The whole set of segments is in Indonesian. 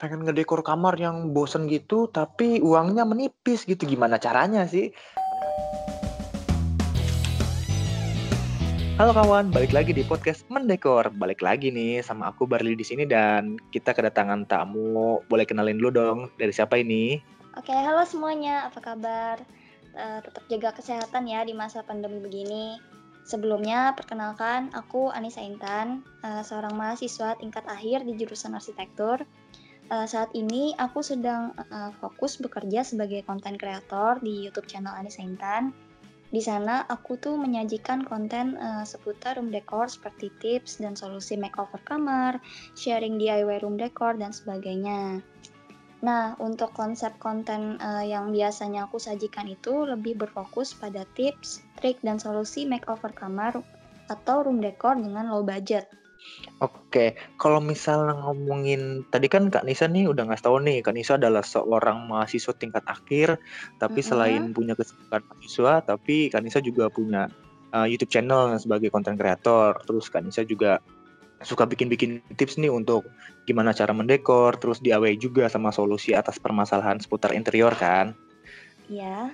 pengen ngedekor kamar yang bosen gitu, tapi uangnya menipis gitu. Gimana caranya sih? Halo kawan, balik lagi di podcast Mendekor. Balik lagi nih sama aku Barli di sini dan kita kedatangan tamu. Boleh kenalin dulu dong dari siapa ini? Oke, halo semuanya. Apa kabar? Uh, tetap jaga kesehatan ya di masa pandemi begini. Sebelumnya, perkenalkan aku Anissa Intan, uh, seorang mahasiswa tingkat akhir di jurusan arsitektur uh, saat ini aku sedang uh, fokus bekerja sebagai konten kreator di YouTube channel Anissa Intan. Di sana aku tuh menyajikan konten uh, seputar room decor seperti tips dan solusi makeover kamar, sharing DIY room decor dan sebagainya. Nah, untuk konsep konten uh, yang biasanya aku sajikan itu lebih berfokus pada tips, trik, dan solusi makeover kamar atau room decor dengan low budget. Oke, kalau misalnya ngomongin tadi kan Kak Nisa nih udah ngasih tahu nih, Kak Nisa adalah seorang mahasiswa tingkat akhir, tapi selain punya kesibukan mahasiswa, tapi Kak Nisa juga punya uh, YouTube channel sebagai konten kreator. Terus Kak Nisa juga suka bikin-bikin tips nih untuk gimana cara mendekor, terus DIY juga sama solusi atas permasalahan seputar interior kan. Iya.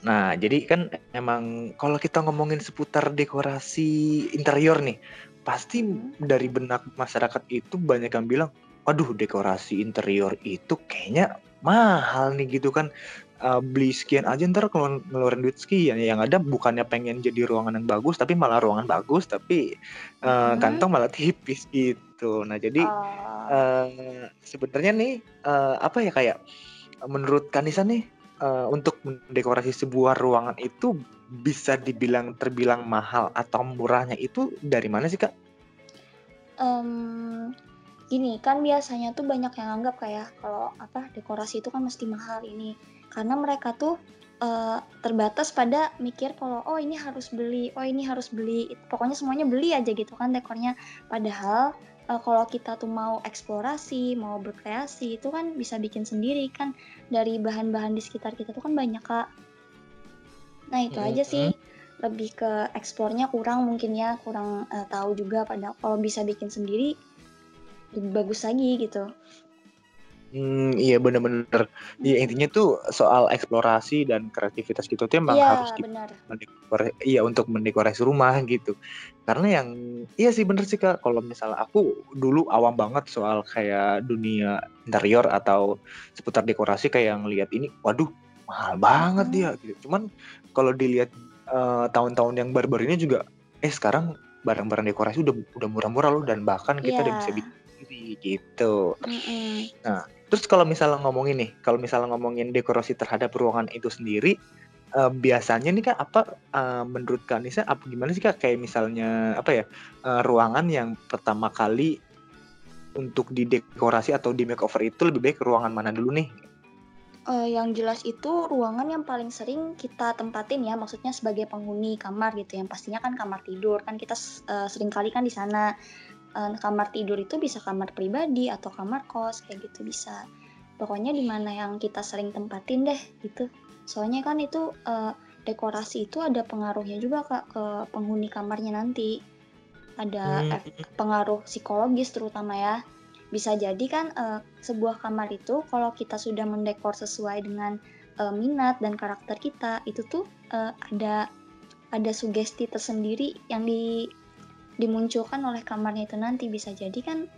Nah, jadi kan emang kalau kita ngomongin seputar dekorasi interior nih, pasti dari benak masyarakat itu banyak yang bilang, "Waduh, dekorasi interior itu kayaknya mahal nih," gitu kan. Uh, beli sekian aja ntar kalau ngeluarin duit sekian, yang ada bukannya pengen jadi ruangan yang bagus, tapi malah ruangan bagus, tapi, uh, hmm. kantong malah tipis gitu. Nah jadi, oh. uh, sebenarnya nih, uh, apa ya, kayak menurut Kanisa nih, uh, untuk mendekorasi sebuah ruangan itu bisa dibilang terbilang mahal atau murahnya itu dari mana sih, Kak? Um, gini, kan biasanya tuh banyak yang anggap kayak kalau apa, dekorasi itu kan mesti mahal ini. Karena mereka tuh, uh, terbatas pada mikir kalau, "Oh ini harus beli oh ini harus beli." Pokoknya semuanya beli aja gitu kan dekornya. Padahal, uh, kalau kita tuh mau eksplorasi, mau berkreasi, itu kan bisa bikin sendiri kan dari bahan-bahan di sekitar kita tuh kan banyak, Kak. Nah itu aja sih, lebih ke ekspornya kurang mungkin ya, kurang, uh, tahu juga pada kalau bisa bikin sendiri, lebih bagus lagi gitu. Hmm iya bener-bener. Iya intinya tuh soal eksplorasi dan kreativitas gitu tuh emang Iya harus benar. mendekor iya untuk mendekorasi rumah gitu. Karena yang iya sih bener sih Kak, kalau misalnya aku dulu awam banget soal kayak dunia interior atau seputar dekorasi kayak yang lihat ini, waduh mahal banget dia gitu. Cuman kalau dilihat uh, tahun-tahun yang baru-baru ini juga, eh sekarang barang-barang dekorasi udah udah murah-murah loh dan bahkan kita udah bisa bikin sendiri gitu. Mhm. Nah, terus kalau misalnya ngomongin nih, kalau misalnya ngomongin dekorasi terhadap ruangan itu sendiri, uh, biasanya nih Kak, apa, uh, menurut Kak Nisa, apa gimana sih Kak, kayak misalnya apa ya, uh, ruangan yang pertama kali untuk didekorasi atau di makeover itu lebih baik ruangan mana dulu nih? Uh, yang jelas itu ruangan yang paling sering kita tempatin ya, maksudnya sebagai penghuni kamar gitu, yang pastinya kan kamar tidur, kan kita uh, sering kali kan di sana. Uh, kamar tidur itu bisa kamar pribadi atau kamar kos, kayak gitu bisa. Pokoknya di mana yang kita sering tempatin deh, gitu. Soalnya kan itu, uh, dekorasi itu ada pengaruhnya juga Kak, ke penghuni kamarnya nanti. Ada hmm. pengaruh psikologis terutama ya. Bisa jadi kan, uh, sebuah kamar itu kalau kita sudah mendekor sesuai dengan, uh, minat dan karakter kita, itu tuh, uh, ada ada sugesti tersendiri yang di dimunculkan oleh kamarnya itu nanti. Bisa jadi kan,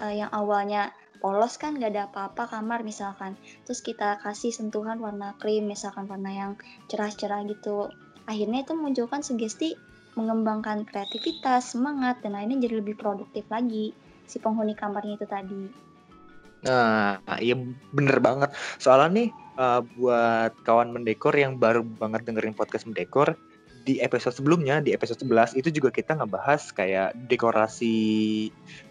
uh, yang awalnya polos kan nggak ada apa-apa kamar misalkan, terus kita kasih sentuhan warna krim, misalkan warna yang cerah-cerah gitu. Akhirnya itu memunculkan sugesti mengembangkan kreativitas, semangat, dan akhirnya jadi lebih produktif lagi si penghuni kamarnya itu tadi. Nah, iya bener banget. Soalnya nih uh, buat kawan mendekor yang baru banget dengerin podcast mendekor, di episode sebelumnya, di episode 11 itu juga kita ngebahas kayak dekorasi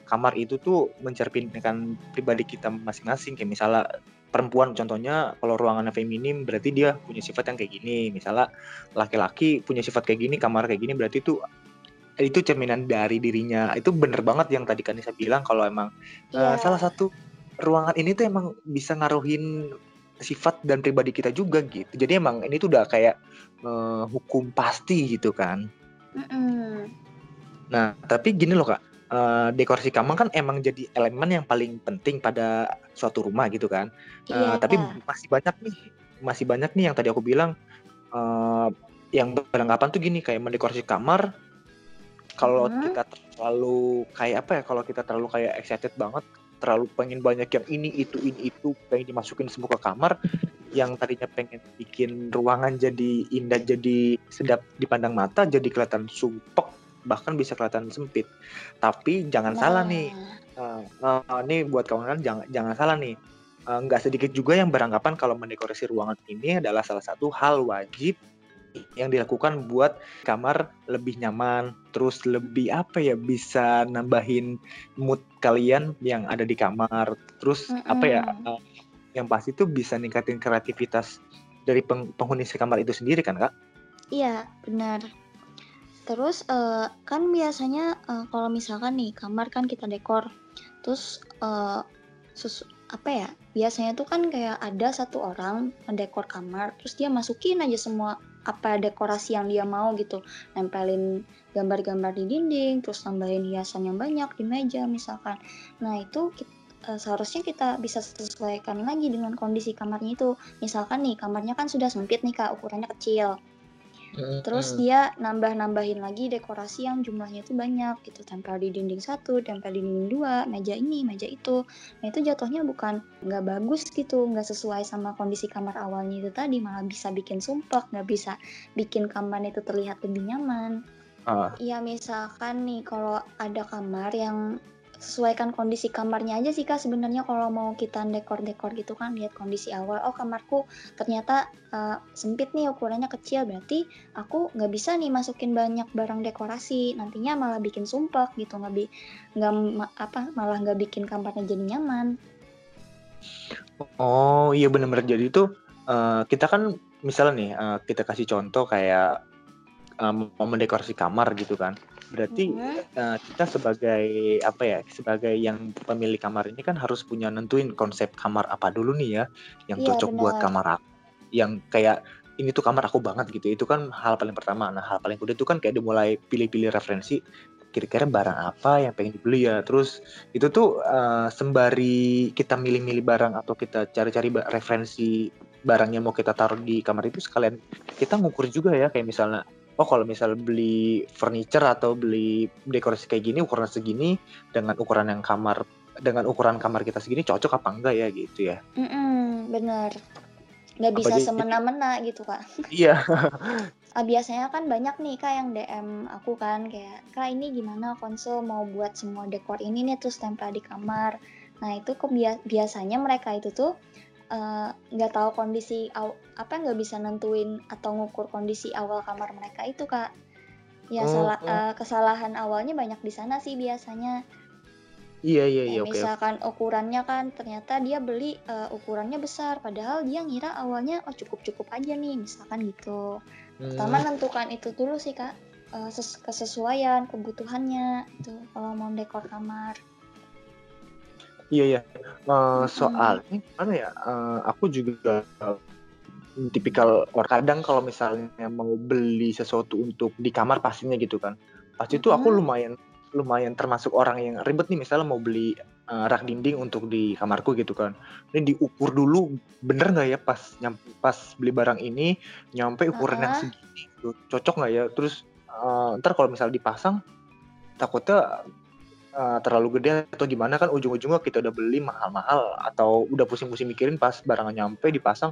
kamar itu tuh mencerminkan pribadi kita masing-masing. Kayak misalnya perempuan contohnya kalau ruangannya feminim berarti dia punya sifat yang kayak gini. Misalnya laki-laki punya sifat kayak gini, kamar kayak gini berarti itu itu cerminan dari dirinya. Itu bener banget yang tadi Kanisa bilang kalau emang uh, salah satu ruangan ini tuh emang bisa ngaruhin sifat dan pribadi kita juga gitu. Jadi emang ini tuh udah kayak uh, hukum pasti gitu kan. Mm-mm. Nah, tapi gini loh Kak, uh, dekorasi kamar kan emang jadi elemen yang paling penting pada suatu rumah gitu kan. Uh, tapi masih banyak nih, masih banyak nih yang tadi aku bilang uh, yang beranggapan tuh gini kayak mendekorasi kamar kalau hmm. kita terlalu kayak apa ya kalau kita terlalu kayak excited banget terlalu pengen banyak yang ini itu ini itu pengen dimasukin semua ke kamar yang tadinya pengen bikin ruangan jadi indah jadi sedap dipandang mata jadi kelihatan sumpek bahkan bisa kelihatan sempit tapi jangan nah. salah nih uh, uh, ini buat kawan-kawan jangan jangan salah nih nggak uh, sedikit juga yang beranggapan kalau mendekorasi ruangan ini adalah salah satu hal wajib yang dilakukan buat kamar lebih nyaman, terus lebih apa ya bisa nambahin mood kalian yang ada di kamar, terus mm -hmm. apa ya uh, yang pasti itu bisa ningkatin kreativitas dari peng penghuni si kamar itu sendiri kan kak? Iya benar. Terus uh, kan biasanya uh, kalau misalkan nih kamar kan kita dekor, terus uh, sus apa ya biasanya tuh kan kayak ada satu orang mendekor kamar terus dia masukin aja semua apa dekorasi yang dia mau gitu. Nempelin gambar-gambar di dinding terus tambahin hiasan yang banyak di meja misalkan. Nah itu kita, uh, seharusnya kita bisa sesuaikan lagi dengan kondisi kamarnya itu. Misalkan nih kamarnya kan sudah sempit nih kak ukurannya kecil Terus dia nambah-nambahin lagi dekorasi yang jumlahnya itu banyak gitu, tempel di dinding satu, tempel di dinding dua, meja ini, meja itu. Nah itu jatuhnya bukan nggak bagus gitu, nggak sesuai sama kondisi kamar awalnya itu tadi, malah bisa bikin sumpah, nggak bisa bikin kamar itu terlihat lebih nyaman. Uh. Ya misalkan nih kalau ada kamar yang sesuaikan kondisi kamarnya aja sih kak sebenarnya kalau mau kita dekor-dekor gitu kan lihat kondisi awal oh kamarku ternyata uh, sempit nih ukurannya kecil berarti aku nggak bisa nih masukin banyak barang dekorasi nantinya malah bikin sumpah gitu nggak bi nggak apa malah nggak bikin kamarnya jadi nyaman. Oh iya benar-benar jadi itu uh, kita kan misalnya nih uh, kita kasih contoh kayak um, mendekorasi kamar gitu kan Berarti uh, kita sebagai apa ya, sebagai yang pemilik kamar ini kan harus punya nentuin konsep kamar apa dulu nih ya, yang Iya, cocok buat kamar aku. Yang kayak ini tuh kamar aku banget gitu. Itu kan hal paling pertama. Nah, hal paling kedua itu kan kayak dimulai pilih-pilih referensi kira-kira barang apa yang pengen dibeli ya. Terus itu tuh uh, sembari kita milih-milih barang atau kita cari-cari referensi barang yang mau kita taruh di kamar itu sekalian kita ngukur juga ya kayak misalnya oh kalau misal beli furniture atau beli dekorasi kayak gini ukuran segini dengan ukuran yang kamar dengan ukuran kamar kita segini cocok apa enggak ya gitu ya? Mm -mm, bener. Nggak bisa semena-mena gitu kak. Iya. Ah, biasanya kan banyak nih kak yang DM aku kan kayak kak ini gimana konsol mau buat semua dekor ini nih terus tempel di kamar. Nah itu kok biasanya mereka itu tuh nggak uh, tahu kondisi aw apa nggak bisa nentuin atau ngukur kondisi awal kamar mereka itu kak ya oh, salah oh. Uh, kesalahan awalnya banyak di sana sih biasanya iya iya iya misalkan okay. ukurannya kan ternyata dia beli uh, ukurannya besar padahal dia ngira awalnya oh cukup cukup aja nih misalkan gitu hmm. pertama nentukan itu dulu sih kak uh, kesesuaian kebutuhannya itu kalau mau dekor kamar Iya iya. Uh, soalnya mana ya? Uh, aku juga uh, tipikal orang kadang kalau misalnya mau beli sesuatu untuk di kamar pastinya gitu kan. Pasti itu aku lumayan lumayan termasuk orang yang ribet nih misalnya mau beli uh, rak dinding untuk di kamarku gitu kan. Ini diukur dulu bener nggak ya pas nyampe pas beli barang ini nyampe ukuran yang segini gitu. cocok nggak ya? Terus uh, ntar kalau misal dipasang takutnya uh, terlalu gede atau gimana kan ujung-ujungnya kita udah beli mahal-mahal atau udah pusing-pusing mikirin pas barang nyampe dipasang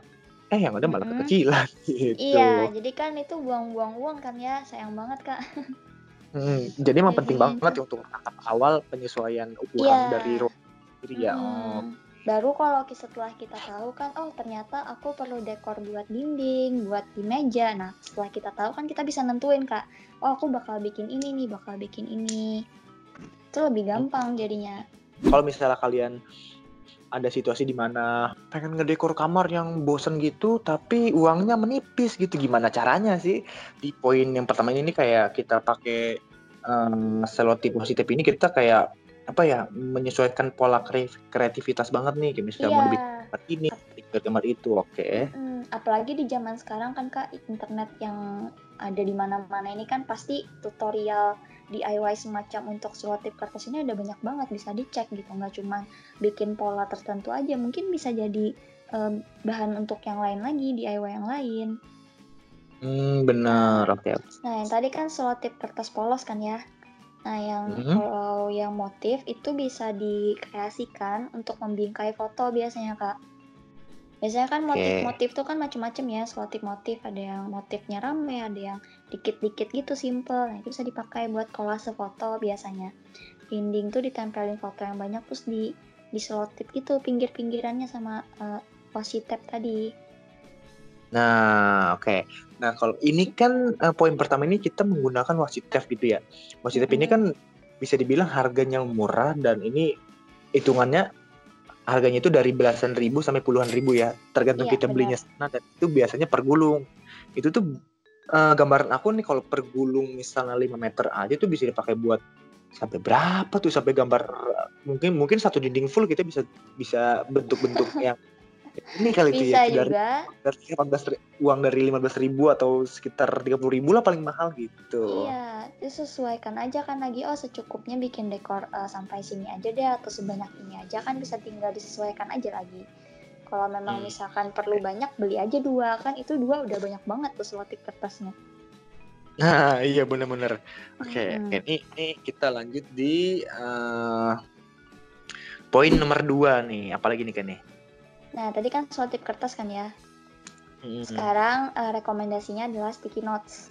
eh yang ada malah mm-hmm. kekecilan gitu. Iya, jadi kan itu buang-buang uang kan ya, sayang banget kak. Hmm, jadi emang penting gitu. banget untuk awal penyesuaian ukuran yeah. dari jadi ya. Oh. Baru kalau setelah kita tahu kan, oh ternyata aku perlu dekor buat dinding, buat di meja. Nah setelah kita tahu kan kita bisa nentuin kak, oh aku bakal bikin ini nih, bakal bikin ini itu lebih gampang jadinya. Kalau misalnya kalian ada situasi di mana pengen ngedekor kamar yang bosen gitu tapi uangnya menipis gitu gimana caranya sih? Di poin yang pertama ini kayak kita pakai um, selotip positif ini kita kayak apa ya menyesuaikan pola kre- kreativitas banget nih. Kayak misalnya mau Iya. ini bikin gambar itu oke. Mm, apalagi di zaman sekarang kan kak internet yang ada di mana-mana ini kan pasti tutorial DIY semacam untuk selotip kertas ini ada banyak banget bisa dicek gitu. Nggak cuma bikin pola tertentu aja mungkin bisa jadi em, bahan untuk yang lain lagi DIY yang lain. Hmm benar. Oke nah yang tadi kan selotip kertas polos kan ya? Nah yang Mhm. kalau yang motif itu bisa dikreasikan untuk membingkai foto biasanya kak. Biasanya kan motif-motif tuh kan macem-macem ya, selotip motif. Ada yang motifnya rame, ada yang dikit-dikit gitu simple. Nah, itu bisa dipakai buat kolase foto biasanya. Dinding tuh ditempelin foto yang banyak terus di diselotip gitu pinggir-pinggirannya sama eh, washi tape tadi. Nah, oke. Nah, kalau ini kan eh, poin pertama ini kita menggunakan washi tape gitu ya. Washi tape ini kan bisa dibilang harganya murah dan ini hitungannya harganya itu dari belasan ribu sampai puluhan ribu ya, tergantung Iya, kita benar. belinya sana dan itu biasanya per gulung. Itu tuh eh, gambaran aku nih kalau per gulung misalnya 5 meter aja tuh bisa dipakai buat sampai berapa tuh sampai gambar eh, mungkin mungkin satu dinding full kita bisa bisa bentuk-bentuk yang ini kali itu ya dari dari 18 ri- uang dari 15 ribu atau sekitar 30 ribu lah paling mahal gitu. iya, itu sesuaikan aja kan lagi. Oh, secukupnya bikin dekor eh, sampai sini aja deh atau sebanyak ini aja kan bisa tinggal disesuaikan aja lagi. Kalau memang Hmm. misalkan perlu banyak beli aja dua kan itu dua udah banyak banget tuh selotip kertasnya. Nah, iya bener-bener. Oke, Mm-mm. oke. Ini, ini kita lanjut di eh, poin nomor dua nih. Apalagi nih kan nih? Nah, tadi kan selotip kertas kan ya. Hmm. Sekarang eh, rekomendasinya adalah sticky notes.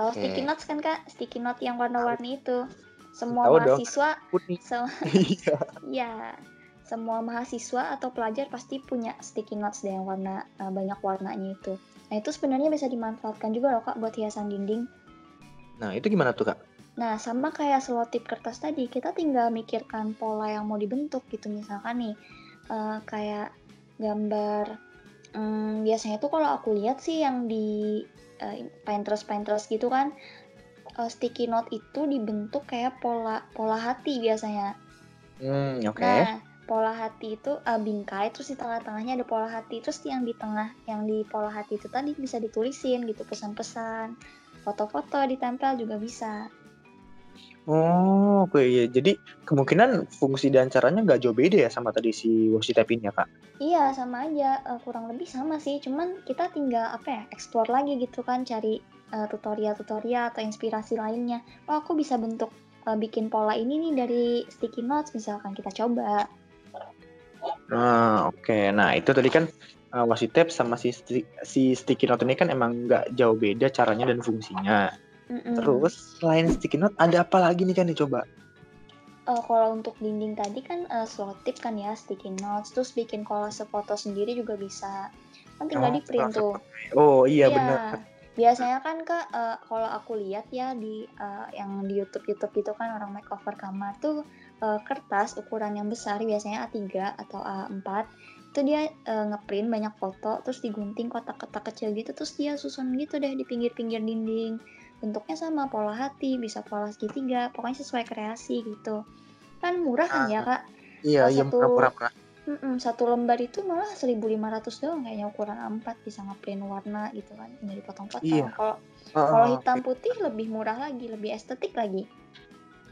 Tahu Oke. sticky notes kan Kak? Sticky note yang warna-warni itu. Semua dong. mahasiswa, Putih. se- Iya. ya, semua mahasiswa atau pelajar pasti punya sticky notes deh yang warna eh, banyak warnanya itu. Nah, itu sebenarnya bisa dimanfaatkan juga loh Kak buat hiasan dinding. Nah, itu gimana tuh, Kak? Nah, sama kayak selotip kertas tadi, kita tinggal mikirkan pola yang mau dibentuk gitu. Misalkan nih, eh, kayak gambar, hmm, biasanya tuh kalau aku lihat sih yang di eh, Pinterest-Pinterest gitu kan, eh, sticky note itu dibentuk kayak pola pola hati biasanya. Hmm, oke. Nah, pola hati itu eh, bingkai, terus di tengah-tengahnya ada pola hati, terus yang di tengah, yang di pola hati itu tadi bisa ditulisin gitu pesan-pesan, foto-foto ditempel juga bisa. Oh, oke iya. Jadi kemungkinan fungsi dan caranya nggak jauh beda ya sama tadi si washi tape ini ya, Kak? Iya sama aja eh, kurang lebih sama sih cuman kita tinggal apa ya explore lagi gitu kan cari eh, tutorial-tutorial atau inspirasi lainnya oh aku bisa bentuk bikin pola ini nih dari sticky notes misalkan kita coba Nah, oke. Nah, itu tadi kan uh, washi tape sama si, si sticky note ini kan emang nggak jauh beda caranya dan fungsinya. Mm-mm. Terus selain sticky note ada apa lagi nih kan dicoba? Eh, kalau untuk dinding tadi kan eh, selotip kan ya sticky notes terus bikin kolase foto sendiri juga bisa kan tinggal Oh, di print tuh Oh iya Iya. benar. biasanya kan kak eh, kalau aku lihat ya di eh, yang di YouTube YouTube gitu kan orang makeover kamar tuh eh, kertas ukuran yang besar biasanya A3 atau A4 itu dia eh, ngeprint banyak foto terus digunting kotak-kotak kecil gitu terus dia susun gitu deh di pinggir-pinggir dinding bentuknya sama pola hati bisa pola segitiga pokoknya sesuai kreasi gitu kan murah kan ya kak Iya iya satu- murah-murah. Mm-mm, satu lembar itu malah 1500 doang kayaknya ukuran A4 bisa ngeprint warna gitu kan tinggal dipotong-potong Iya. kalau Oh, kalau hitam putih lebih murah lagi, lebih estetik lagi.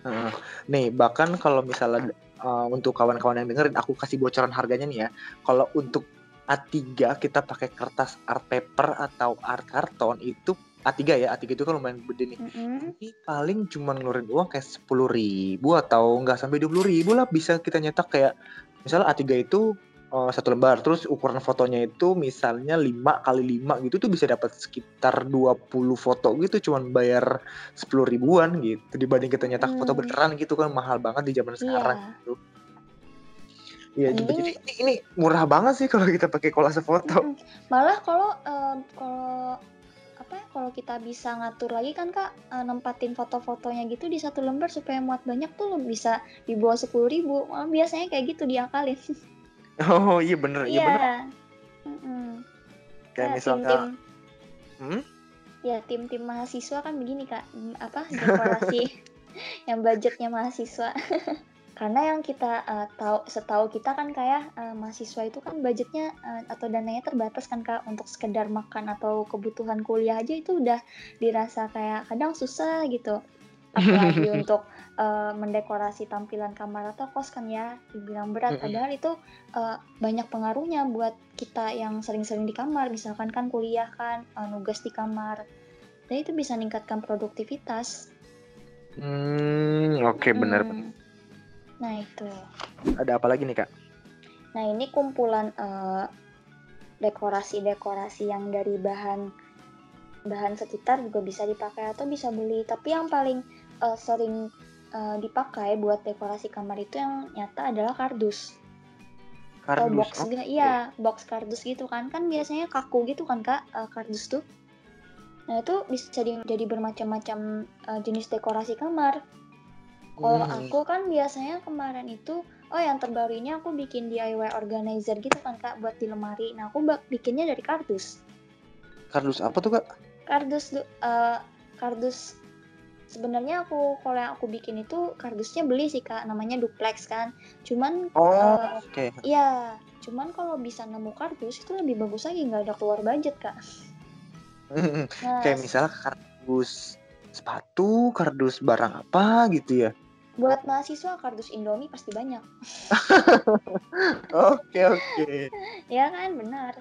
Heeh. Nih, bahkan kalau misalnya uh, untuk kawan-kawan yang dengerin, aku kasih bocoran harganya nih ya. Kalau untuk A3 kita pakai kertas art paper atau art karton itu A3 ya, A3 itu kan lumayan gede nih. Mm-mm. Ini paling cuma ngeluarin uang kayak sepuluh ribu atau nggak sampai dua ribu lah bisa kita nyetak kayak misalnya A3 itu uh, satu lembar terus ukuran fotonya itu misalnya 5 kali 5 gitu tuh bisa dapat sekitar 20 foto gitu cuman bayar sepuluh ribuan gitu dibanding kita nyetak foto Hmm. beneran gitu kan mahal banget di zaman sekarang Iya. gitu. Iya, jadi Mending- jadi ini, ini murah banget sih kalau kita pakai kolase foto. Mm-mm. Malah kalau em, kalau apa ya, kalau kita bisa ngatur lagi kan kak eh, nempatin foto-fotonya gitu di satu lembar supaya muat banyak tuh bisa di bawah sepuluh ribu. Malah biasanya kayak gitu diakalin. Oh iya bener, iya bener. Mm-mm. Kayak Nah, misalnya, tim-tim Hmm? ya tim-tim mahasiswa kan begini kak Mm, apa dekorasi yang budgetnya mahasiswa. Karena yang kita uh, tahu setahu kita kan kayak uh, mahasiswa itu kan budgetnya uh, atau dananya terbatas kan Kak untuk sekedar makan atau kebutuhan kuliah aja itu udah dirasa kayak kadang susah gitu. Apalagi untuk uh, mendekorasi tampilan kamar atau kos kan ya dibilang berat padahal itu uh, banyak pengaruhnya buat kita yang sering-sering di kamar misalkan kan kuliah kan uh, nugas di kamar. Dan itu bisa meningkatkan produktivitas. Hmm, oke okay, benar. Hmm Nah itu. Ada apa lagi nih kak? Nah ini kumpulan dekorasi-dekorasi uh, yang dari bahan bahan sekitar juga bisa dipakai atau bisa beli. Tapi yang paling uh, sering uh, dipakai buat dekorasi kamar itu yang nyata adalah kardus. Kardus. Atau box okay. iya box kardus gitu kan kan biasanya kaku gitu kan kak uh, kardus tuh. Nah itu bisa jadi, jadi bermacam-macam uh, jenis dekorasi kamar kalau hmm. aku kan biasanya kemarin itu, oh yang terbaru ini aku bikin DIY organizer gitu kan kak buat di lemari. Nah aku bikinnya dari kardus. Kardus apa tuh kak? Kardus, uh, kardus. Sebenarnya aku kalau yang aku bikin itu kardusnya beli sih kak, namanya duplex kan. Cuman, oh, uh, oke. Okay. Iya, cuman kalau bisa nemu kardus itu lebih bagus lagi nggak ada keluar budget kak. nah, Kayak misalnya kardus sepatu, kardus barang apa gitu ya? buat mahasiswa kardus Indomie pasti banyak. Oke oke. Ya kan benar.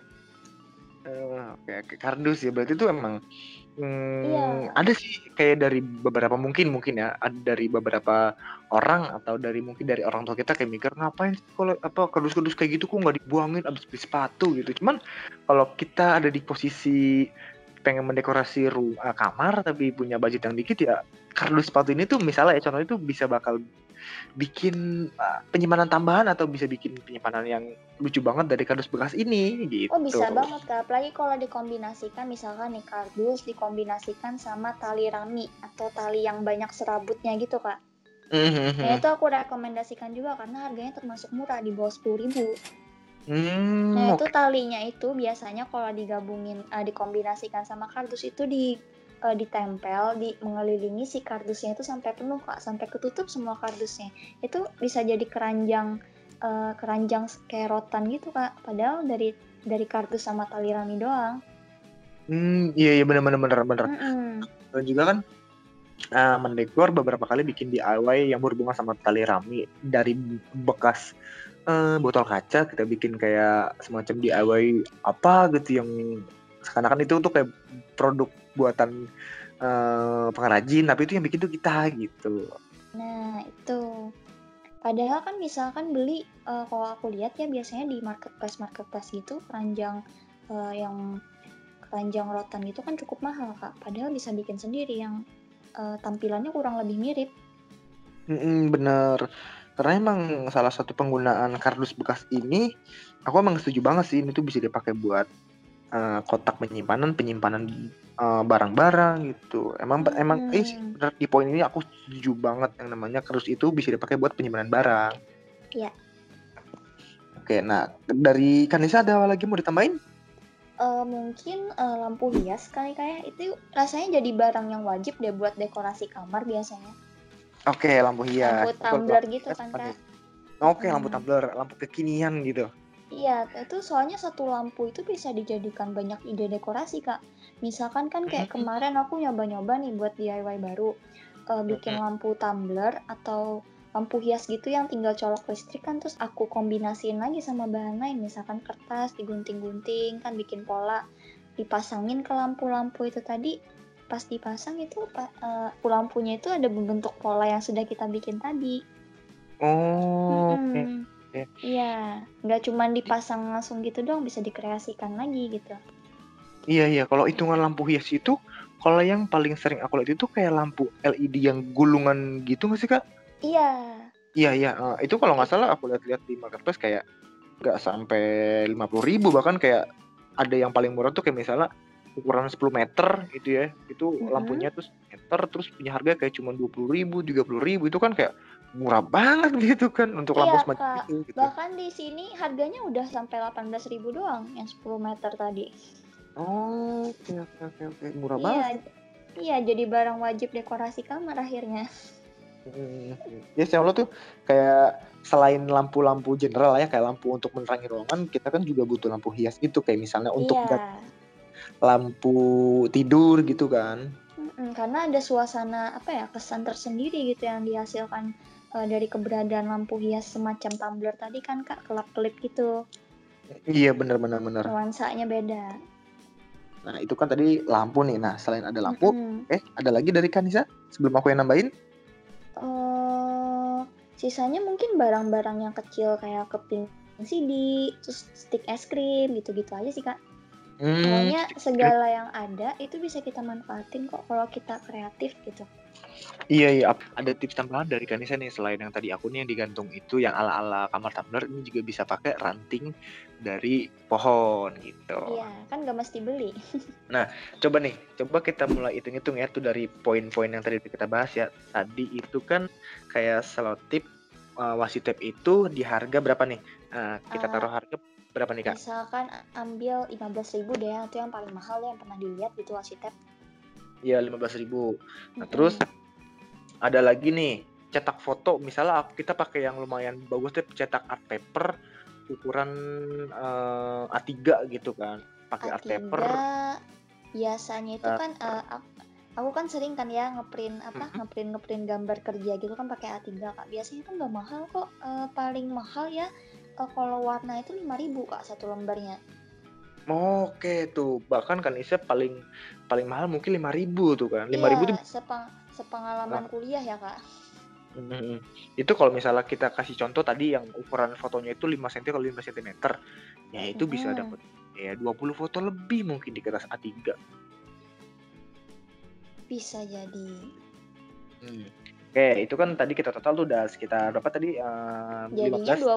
Uh, oke oke kardus ya berarti itu emang hmm, iya. ada sih kayak dari beberapa mungkin mungkin ya ada dari beberapa orang atau dari mungkin dari orang tua kita kayak mikir ngapain kalau apa kardus-kardus kayak gitu kok nggak dibuangin abis beli sepatu gitu cuman kalau kita ada di posisi pengen mendekorasi rumah kamar tapi punya budget yang dikit ya kardus sepatu ini tuh misalnya ya contoh itu bisa bakal bikin uh, penyimpanan tambahan atau bisa bikin penyimpanan yang lucu banget dari kardus bekas ini gitu. Oh bisa banget kak, apalagi kalau dikombinasikan misalkan nih kardus dikombinasikan sama tali rami atau tali yang banyak serabutnya gitu kak. Mm-hmm. Nah itu aku rekomendasikan juga karena harganya termasuk murah di bawah sepuluh ribu. Hmm, nah itu talinya itu biasanya kalau digabungin uh, dikombinasikan sama kardus itu di uh, ditempel di mengelilingi si kardusnya itu sampai penuh kak sampai ketutup semua kardusnya itu bisa jadi keranjang uh, keranjang kayak rotan gitu kak padahal dari dari kardus sama tali rami doang. Hmm iya iya benar benar benar benar. Mm -hmm. Dan juga kan uh, mendekor beberapa kali bikin DIY yang berhubungan sama tali rami dari bekas uh, botol kaca kita bikin kayak semacam DIY apa gitu yang seakan-akan itu untuk kayak produk buatan uh, pengrajin tapi itu yang bikin tuh kita gitu. Nah itu padahal kan misalkan beli uh, kalau aku lihat ya biasanya di marketplace marketplace gitu keranjang uh, yang keranjang rotan gitu kan cukup mahal kak padahal bisa bikin sendiri yang uh, tampilannya kurang lebih mirip. Mm -mm, bener karena emang salah satu penggunaan kardus bekas ini aku emang setuju banget sih ini tuh bisa dipakai buat uh, kotak penyimpanan penyimpanan barang barang-barang gitu emang hmm. emang eh benar di poin ini aku setuju banget yang namanya kardus itu bisa dipakai buat penyimpanan barang iya oke nah dari Kanisa ada lagi mau ditambahin uh, mungkin uh, lampu hias kali kayak itu rasanya jadi barang yang wajib deh buat dekorasi kamar biasanya Oke, lampu hias. Lampu tumbler gitu kan, Kak. Oke, lampu hmm. tumbler, lampu kekinian gitu. Iya, itu soalnya satu lampu itu bisa dijadikan banyak ide dekorasi, Kak. Misalkan kan kayak kemarin aku nyoba-nyoba nih buat DIY baru. Uh, bikin lampu tumbler atau lampu hias gitu yang tinggal colok listrik kan terus aku kombinasiin lagi sama bahan lain misalkan kertas digunting-gunting kan bikin pola dipasangin ke lampu-lampu itu tadi pas dipasang itu uh, lampunya itu ada bentuk pola yang sudah kita bikin tadi. Oh, hmm, Okay. Iya, nggak cuma dipasang langsung gitu dong, bisa dikreasikan lagi gitu. Iya iya, kalau hitungan lampu hias itu, kalau yang paling sering aku lihat itu kayak lampu LED yang gulungan gitu nggak sih kak? Iya. Iya iya, uh, itu kalau nggak salah aku lihat-lihat di marketplace kayak nggak sampai lima puluh ribu bahkan kayak ada yang paling murah tuh kayak misalnya ukuran 10 meter gitu ya itu mm-hmm. lampunya tuh meter terus punya harga kayak cuma dua puluh ribu tiga puluh ribu itu kan kayak murah banget gitu kan untuk iya, lampu semacam itu gitu. bahkan di sini harganya udah sampai delapan belas ribu doang yang 10 meter tadi. Oh oke oke oke oke. Murah iya, banget. iya jadi barang wajib dekorasi kamar akhirnya. Hmm, ya sih Allah tuh kayak selain lampu-lampu general ya kayak lampu untuk menerangi ruangan, kita kan juga butuh lampu hias gitu. Kayak misalnya untuk Iya. lampu tidur gitu kan. Karena ada suasana apa ya kesan tersendiri gitu yang dihasilkan uh, dari keberadaan lampu hias semacam tumbler tadi kan kak kelap-kelip gitu Iya bener bener bener. nuansanya beda. Nah itu kan tadi lampu nih. Nah selain ada lampu, Mm-mm. eh ada lagi dari Kanisa sebelum aku yang nambahin? Eh, sisanya mungkin barang-barang yang kecil kayak keping CD, terus stick es krim gitu-gitu aja sih kak. Hmm, Pokoknya segala yang ada itu bisa kita manfaatin kok kalau kita kreatif gitu. Iya iya ada tips tambahan dari Kanisa nih selain yang tadi aku nih yang digantung itu yang ala-ala kamar tumbler ini juga bisa pakai ranting dari pohon gitu. Iya, kan gak mesti beli. Coba nih, coba kita mulai hitung-hitung ya tuh dari poin-poin yang tadi kita bahas ya. Tadi itu kan kayak selotip uh, washi tape itu di harga berapa nih? Uh, kita Eh, taruh harga berapa nih kak? Misalkan ambil 15.000 deh, ya, itu yang paling mahal ya yang pernah dilihat gitu tape. Iya 15.000 ribu. Nah Mm-mm. terus ada lagi nih cetak foto. Misalnya kita pakai yang lumayan bagus deh cetak art paper ukuran eh, A3 gitu kan. Pakai art A3 paper. biasanya itu Eh, kan eh, aku, aku kan sering kan ya ngeprint apa Mhm. ngeprint ngeprint gambar kerja gitu kan pakai A3 kak. Biasanya itu nggak mahal kok Eh, paling mahal ya eh, kalau warna itu 5000 kak satu lembarnya. Oke tuh. Bahkan kan Isya paling paling mahal mungkin 5.000 tuh kan. 5.000 iya tuh sepang sepengalaman kuliah ya kak Mhm. itu kalau misalnya kita kasih contoh tadi yang ukuran fotonya itu 5 cm kalau 5 cm ya itu bisa Mhm. dapat ya 20 foto lebih mungkin di kertas A3 bisa jadi Hmm. Oke, itu kan tadi kita total tuh udah sekitar berapa tadi? Eh, jadinya 15 dua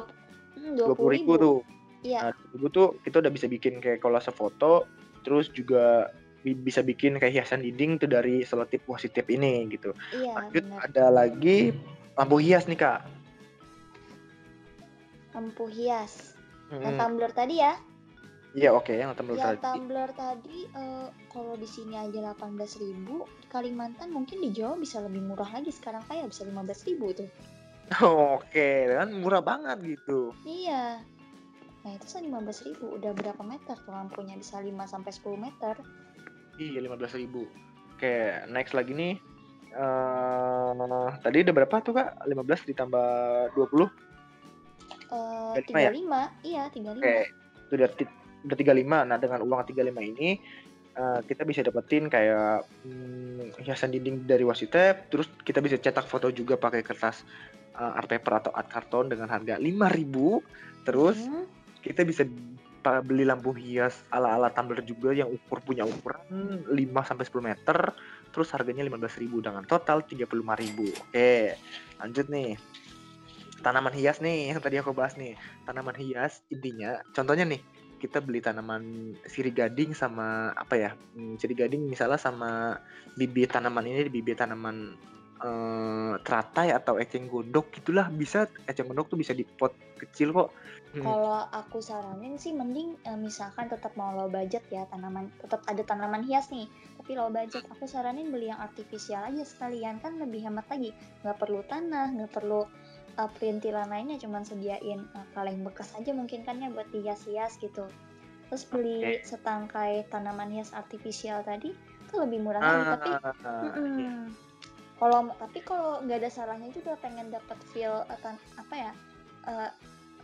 hmm, 20 ribu 20.000 tuh. iya Nah, 20 ribu tuh kita udah bisa bikin kayak kolase foto, terus juga bisa bikin kayak hiasan dinding tuh dari selotip tape ini gitu. iya Lanjut benar ada lagi lampu hias nih kak. lampu hias yang Hmm, tumbler tadi ya Iya oke yang tumbler Ya tadi. tumbler tadi eh, kalau di sini aja 18.000, di Kalimantan mungkin di Jawa bisa lebih murah lagi sekarang kayak bisa 15.000 tuh. Oke, kan murah banget gitu. Iya. Nah, itu kan 15.000 udah berapa meter tuh lampunya bisa 5 sampai 10 meter. Iya 15 ribu. Oke, next lagi nih. eh tadi udah berapa tuh kak? 15 ditambah 20? Eh 35 ya? 35, iya 35. Oke, itu udah, udah 35. Nah, dengan uang 35 ini eh, kita bisa dapetin kayak hmm, hiasan dinding dari washi tape, terus kita bisa cetak foto juga pakai kertas eh, art paper atau art karton dengan harga 5000. Terus Hmm, kita bisa beli lampu hias ala-ala tumbler juga yang ukur punya ukuran 5 sampai 10 meter, terus harganya 15.000 dengan total 35.000. Oke, lanjut nih. Tanaman hias nih yang tadi aku bahas nih. Tanaman hias intinya contohnya nih kita beli tanaman sirih gading sama apa ya? hmm, sirih gading misalnya sama bibit tanaman ini bibit tanaman eh, teratai atau eceng gondok gitulah bisa eceng gondok tuh bisa di pot kecil kok. Hmm. Kalau aku saranin sih mending eh, misalkan tetap mau low budget ya tanaman tetap ada tanaman hias nih tapi low budget aku saranin beli yang artifisial aja sekalian kan lebih hemat lagi nggak perlu tanah nggak perlu uh, perintilan lainnya cuman sediain uh, kaleng bekas aja mungkin kan ya buat dihias-hias gitu terus beli setangkai tanaman hias artifisial tadi itu lebih murah lagi tapi Ah, Mm-mm. iya. Kalau tapi kalau nggak ada salahnya juga pengen dapat feel atau apa ya eh,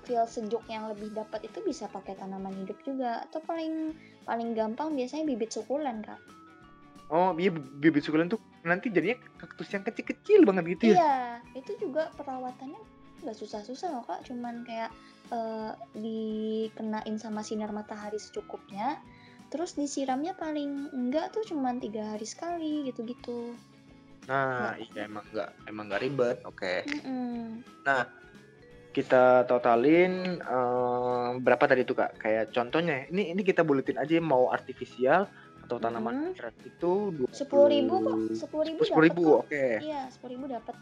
feel sejuk yang lebih dapat itu bisa pakai tanaman hidup juga atau paling paling gampang biasanya bibit sukulen kak. Oh, iya bibit sukulen tuh nanti jadinya kaktus yang kecil-kecil banget gitu ya. Iya itu juga perawatannya nggak susah-susah loh kak cuman kayak eh, dikenain sama sinar matahari secukupnya terus disiramnya paling enggak tuh cuman tiga hari sekali gitu-gitu. Nah, iya emang nggak emang nggak ribet. Oke. Mm-mm. Kita totalin eh, berapa tadi tuh Kak? Kayak contohnya ini ini kita buletin aja mau artifisial atau tanaman Mhm. fresh itu Sepuluh ribu kok, sepuluh ribu Sepuluh ribu, oke. Iya, sepuluh ribu dapat.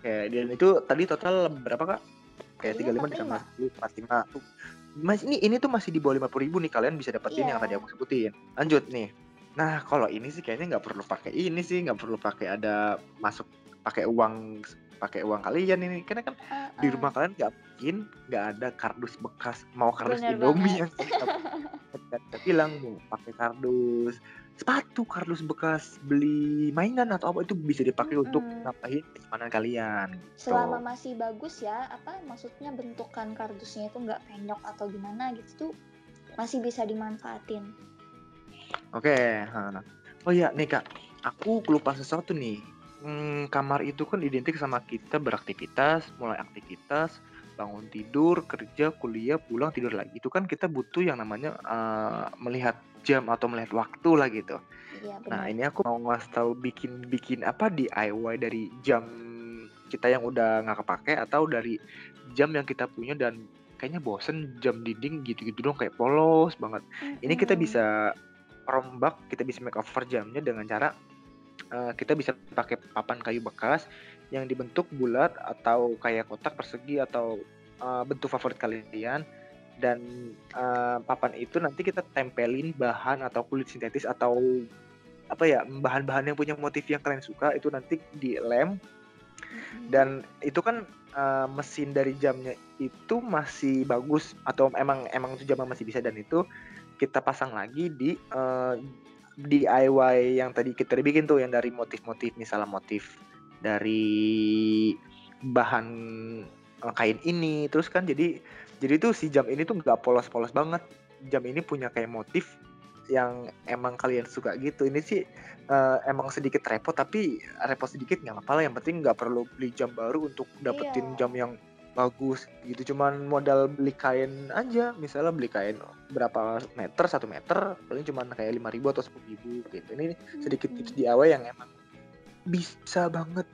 Oke, dan itu tadi total berapa Kak? Kayak Kayaknya 35 ditambah 10, 45 tuh. Mas ini ini tuh masih di bawah 50 ribu nih kalian bisa dapetin yang Iya. tadi aku sebutin. Lanjut nih. Nah kalau ini sih kayaknya nggak perlu pakai ini sih nggak perlu pakai ada masuk pakai uang pakai uang kalian ini karena kan Uh, di uh. rumah kalian nggak mungkin nggak ada kardus bekas mau kardus Bener Indomie banget. yang kita, bilang mau pakai kardus sepatu kardus bekas beli mainan atau apa itu bisa dipakai untuk Mm-mm. nambahin kenyamanan kalian Selama gitu. masih bagus ya, apa maksudnya bentukan kardusnya itu nggak penyok atau gimana gitu tuh masih bisa dimanfaatin. Oke, ha. oh iya nih kak, aku kelupaan sesuatu nih. Hmm, kamar itu kan identik sama kita beraktivitas, mulai aktivitas, bangun tidur, kerja, kuliah, pulang tidur lagi. Itu kan kita butuh yang namanya eh, melihat jam atau melihat waktu lah gitu. Iya Nah benar. ini aku mau ngasih tahu bikin bikin apa DIY dari jam kita yang udah nggak kepake atau dari jam yang kita punya dan kayaknya bosen jam dinding gitu-gitu dong kayak polos banget. Ini kita Mm-mm. bisa rombak, kita bisa make over jamnya dengan cara eh, kita bisa pakai papan kayu bekas yang dibentuk bulat atau kayak kotak persegi atau eh, bentuk favorit kalian dan eh, papan itu nanti kita tempelin bahan atau kulit sintetis atau apa ya bahan-bahan yang punya motif yang kalian suka itu nanti dilem Mm-mm. dan itu kan eh, mesin dari jamnya itu masih bagus atau emang emang itu jamnya masih bisa dan itu kita pasang lagi di eh, DIY yang tadi kita bikin tuh yang dari motif-motif misalnya motif dari bahan kain ini terus kan jadi jadi tuh si jam ini tuh nggak polos-polos banget. Jam ini punya kayak motif yang emang kalian suka gitu. Ini sih eh, emang sedikit repot tapi repot sedikit nggak apa-apa lah. Yang penting nggak perlu beli jam baru untuk dapetin Iya. jam yang bagus gitu cuman modal beli kain aja misalnya beli kain berapa meter satu meter paling cuman kayak lima ribu atau sepuluh ribu gitu ini sedikit Mm-mm. tips DIY yang emang bisa banget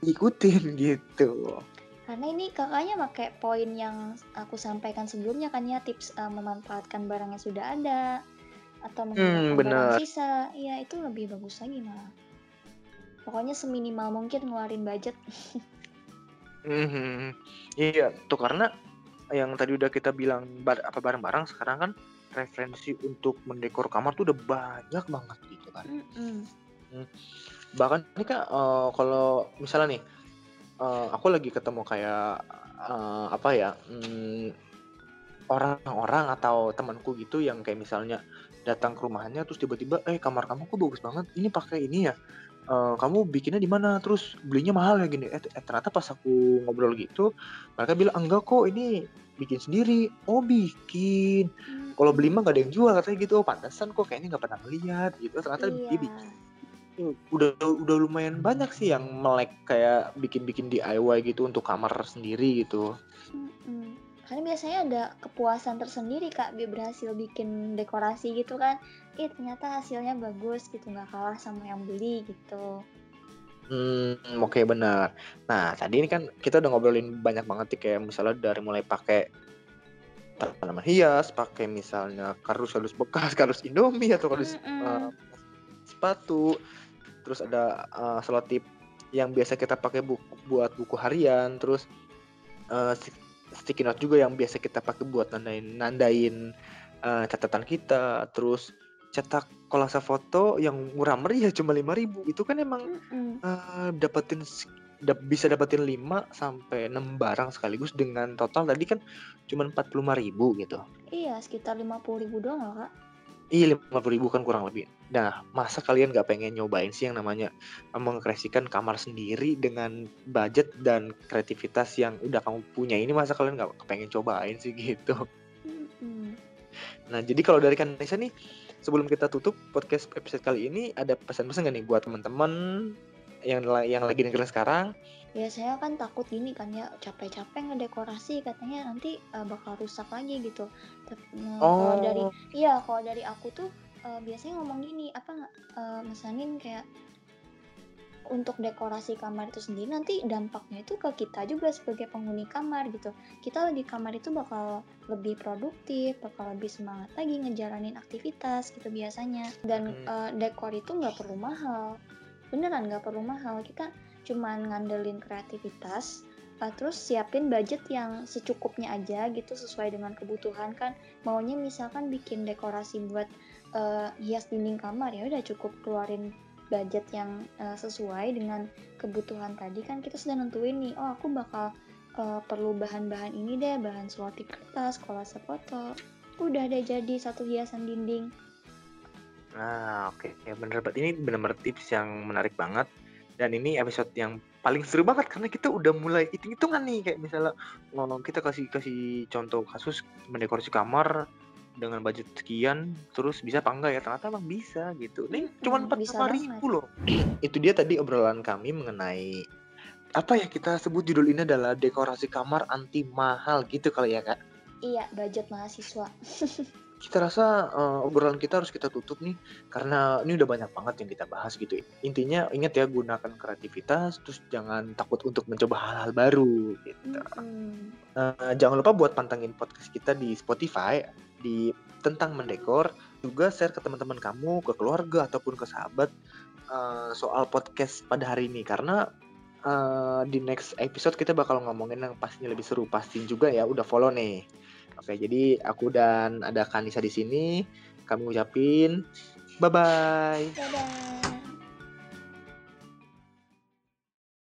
diikutin gitu Karena ini kakaknya pakai poin yang aku sampaikan sebelumnya kan ya tips uh, memanfaatkan barang yang sudah ada atau menggunakan barang bener. sisa. Iya itu lebih bagus lagi malah. Pokoknya seminimal mungkin ngeluarin budget. Mhm. Iya, tuh karena yang tadi udah kita bilang bar- apa barang-barang sekarang kan referensi untuk mendekor kamar tuh udah banyak banget gitu kan. Mm-mm. Bahkan ini kan eh, kalau misalnya nih eh, aku lagi ketemu kayak eh, apa ya mm, orang-orang atau temanku gitu yang kayak misalnya datang ke rumahnya terus tiba-tiba eh kamar kamu kok bagus banget ini pakai ini ya Eh, kamu bikinnya di mana? Terus belinya mahal ya gini. Eh, eh, ternyata pas aku ngobrol gitu mereka bilang enggak kok ini bikin sendiri. Oh bikin. Kalau beli mah gak ada yang jual katanya gitu. Oh pantesan kok kayaknya nggak pernah melihat gitu. Ternyata dia Iya. bikin udah udah lumayan banyak sih yang melek kayak bikin-bikin DIY gitu untuk kamar sendiri gitu. Mm-mm. Karena biasanya ada kepuasan tersendiri kak dia berhasil bikin dekorasi gitu kan. Eh ternyata hasilnya bagus gitu nggak kalah sama yang beli gitu. Hmm, oke benar. Nah, tadi ini kan kita udah ngobrolin banyak banget nih kayak misalnya dari mulai pakai tanaman hias, pakai misalnya kardus-kardus bekas, kardus Indomie atau kardus Mm-mm. eh, sepatu. Terus ada eh, selotip yang biasa kita pakai buku, buat buku harian, terus sti- sticky note juga yang biasa kita pakai buat nandain nandain eh, catatan kita, terus cetak kolase foto yang murah meriah cuma 5000 itu kan emang Mm-mm. Eh, dapetin dap- bisa dapetin 5 sampai 6 barang sekaligus dengan total tadi kan cuma 45.000 gitu. Iya sekitar 50.000 ribu doang loh kak. Iya 50.000 kan kurang lebih. Nah, masa kalian nggak pengen nyobain sih yang namanya mengkreasikan kamar sendiri dengan budget dan kreativitas yang udah kamu punya ini masa kalian nggak pengen cobain sih gitu. Mm-mm. Nah, jadi kalau dari Kanisa nih sebelum kita tutup podcast episode kali ini ada pesan-pesan gak nih buat teman-teman yang yang lagi dengerin sekarang Biasanya kan takut gini kan ya capek-capek ngedekorasi katanya nanti uh, bakal rusak lagi gitu. Tapi nah, kalau Oh. dari iya kalau dari aku tuh uh, biasanya ngomong gini apa nggak uh, mesanin kayak untuk dekorasi kamar itu sendiri nanti dampaknya itu ke kita juga sebagai penghuni kamar gitu. Kita di kamar itu bakal lebih produktif, bakal lebih semangat lagi ngejalanin aktivitas gitu biasanya. Dan Hmm. uh, dekor itu nggak perlu mahal, beneran nggak perlu mahal. Kita cuman ngandelin kreativitas uh, terus siapin budget yang secukupnya aja gitu sesuai dengan kebutuhan kan. Maunya misalkan bikin dekorasi buat uh, hias dinding kamar ya udah cukup keluarin budget yang uh, sesuai dengan kebutuhan tadi kan. Kita sudah nentuin nih oh aku bakal uh, perlu bahan-bahan ini deh bahan selotip kertas kolase foto. Udah deh jadi satu hiasan dinding. Nah oke okay. ya bener. Banget ini bener-bener tips yang menarik banget dan ini episode yang paling seru banget karena kita udah mulai hitung-hitungan nih. Kayak misalnya ngomong kita kasih kasih contoh kasus mendekorasi kamar dengan budget sekian terus bisa apa enggak ya? Ternyata emang bisa gitu. Ini hmm, cuma empat puluh ribu loh. Itu dia tadi obrolan kami mengenai apa ya kita sebut judul ini adalah dekorasi kamar anti mahal gitu kali ya kak? Iya budget mahasiswa kita rasa uh, obrolan kita harus kita tutup nih karena ini udah banyak banget yang kita bahas gitu. Intinya ingat ya gunakan kreativitas terus jangan takut untuk mencoba hal-hal baru gitu. Mm-hmm. Uh, jangan lupa buat pantengin podcast kita di Spotify di tentang mendekor juga share ke teman-teman kamu, ke keluarga ataupun ke sahabat uh, soal podcast pada hari ini karena uh, di next episode kita bakal ngomongin yang pastinya lebih seru. Pastiin juga ya udah follow nih. Oke, jadi aku dan ada Kanisa di sini. Kami ucapin bye-bye.